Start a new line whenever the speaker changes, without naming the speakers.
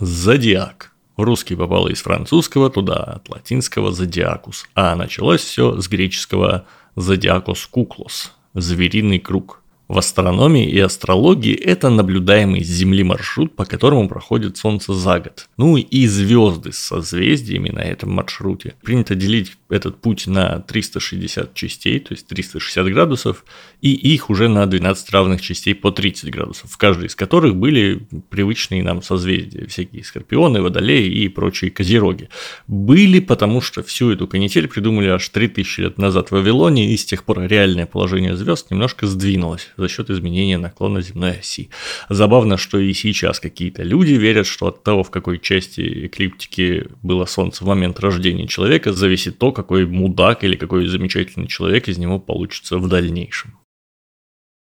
Зодиак. Русский попало из французского, туда от латинского зодиакус. А началось все с греческого зодиакос куклос – звериный круг. В астрономии и астрологии это наблюдаемый с Земли маршрут, по которому проходит Солнце за год. Ну и звезды с созвездиями на этом маршруте. Принято делить этот путь на 360 частей, то есть 360 градусов, и их уже на 12 равных частей по 30 градусов, в каждой из которых были привычные нам созвездия, всякие скорпионы, водолеи и прочие козероги. Были, потому что всю эту канитель придумали аж 3000 лет назад в Вавилоне, и с тех пор реальное положение звезд немножко сдвинулось за счет изменения наклона земной оси. Забавно, что и сейчас какие-то люди верят, что от того, в какой части эклиптики было Солнце в момент рождения человека, зависит то, какой мудак или какой замечательный человек из него получится в дальнейшем.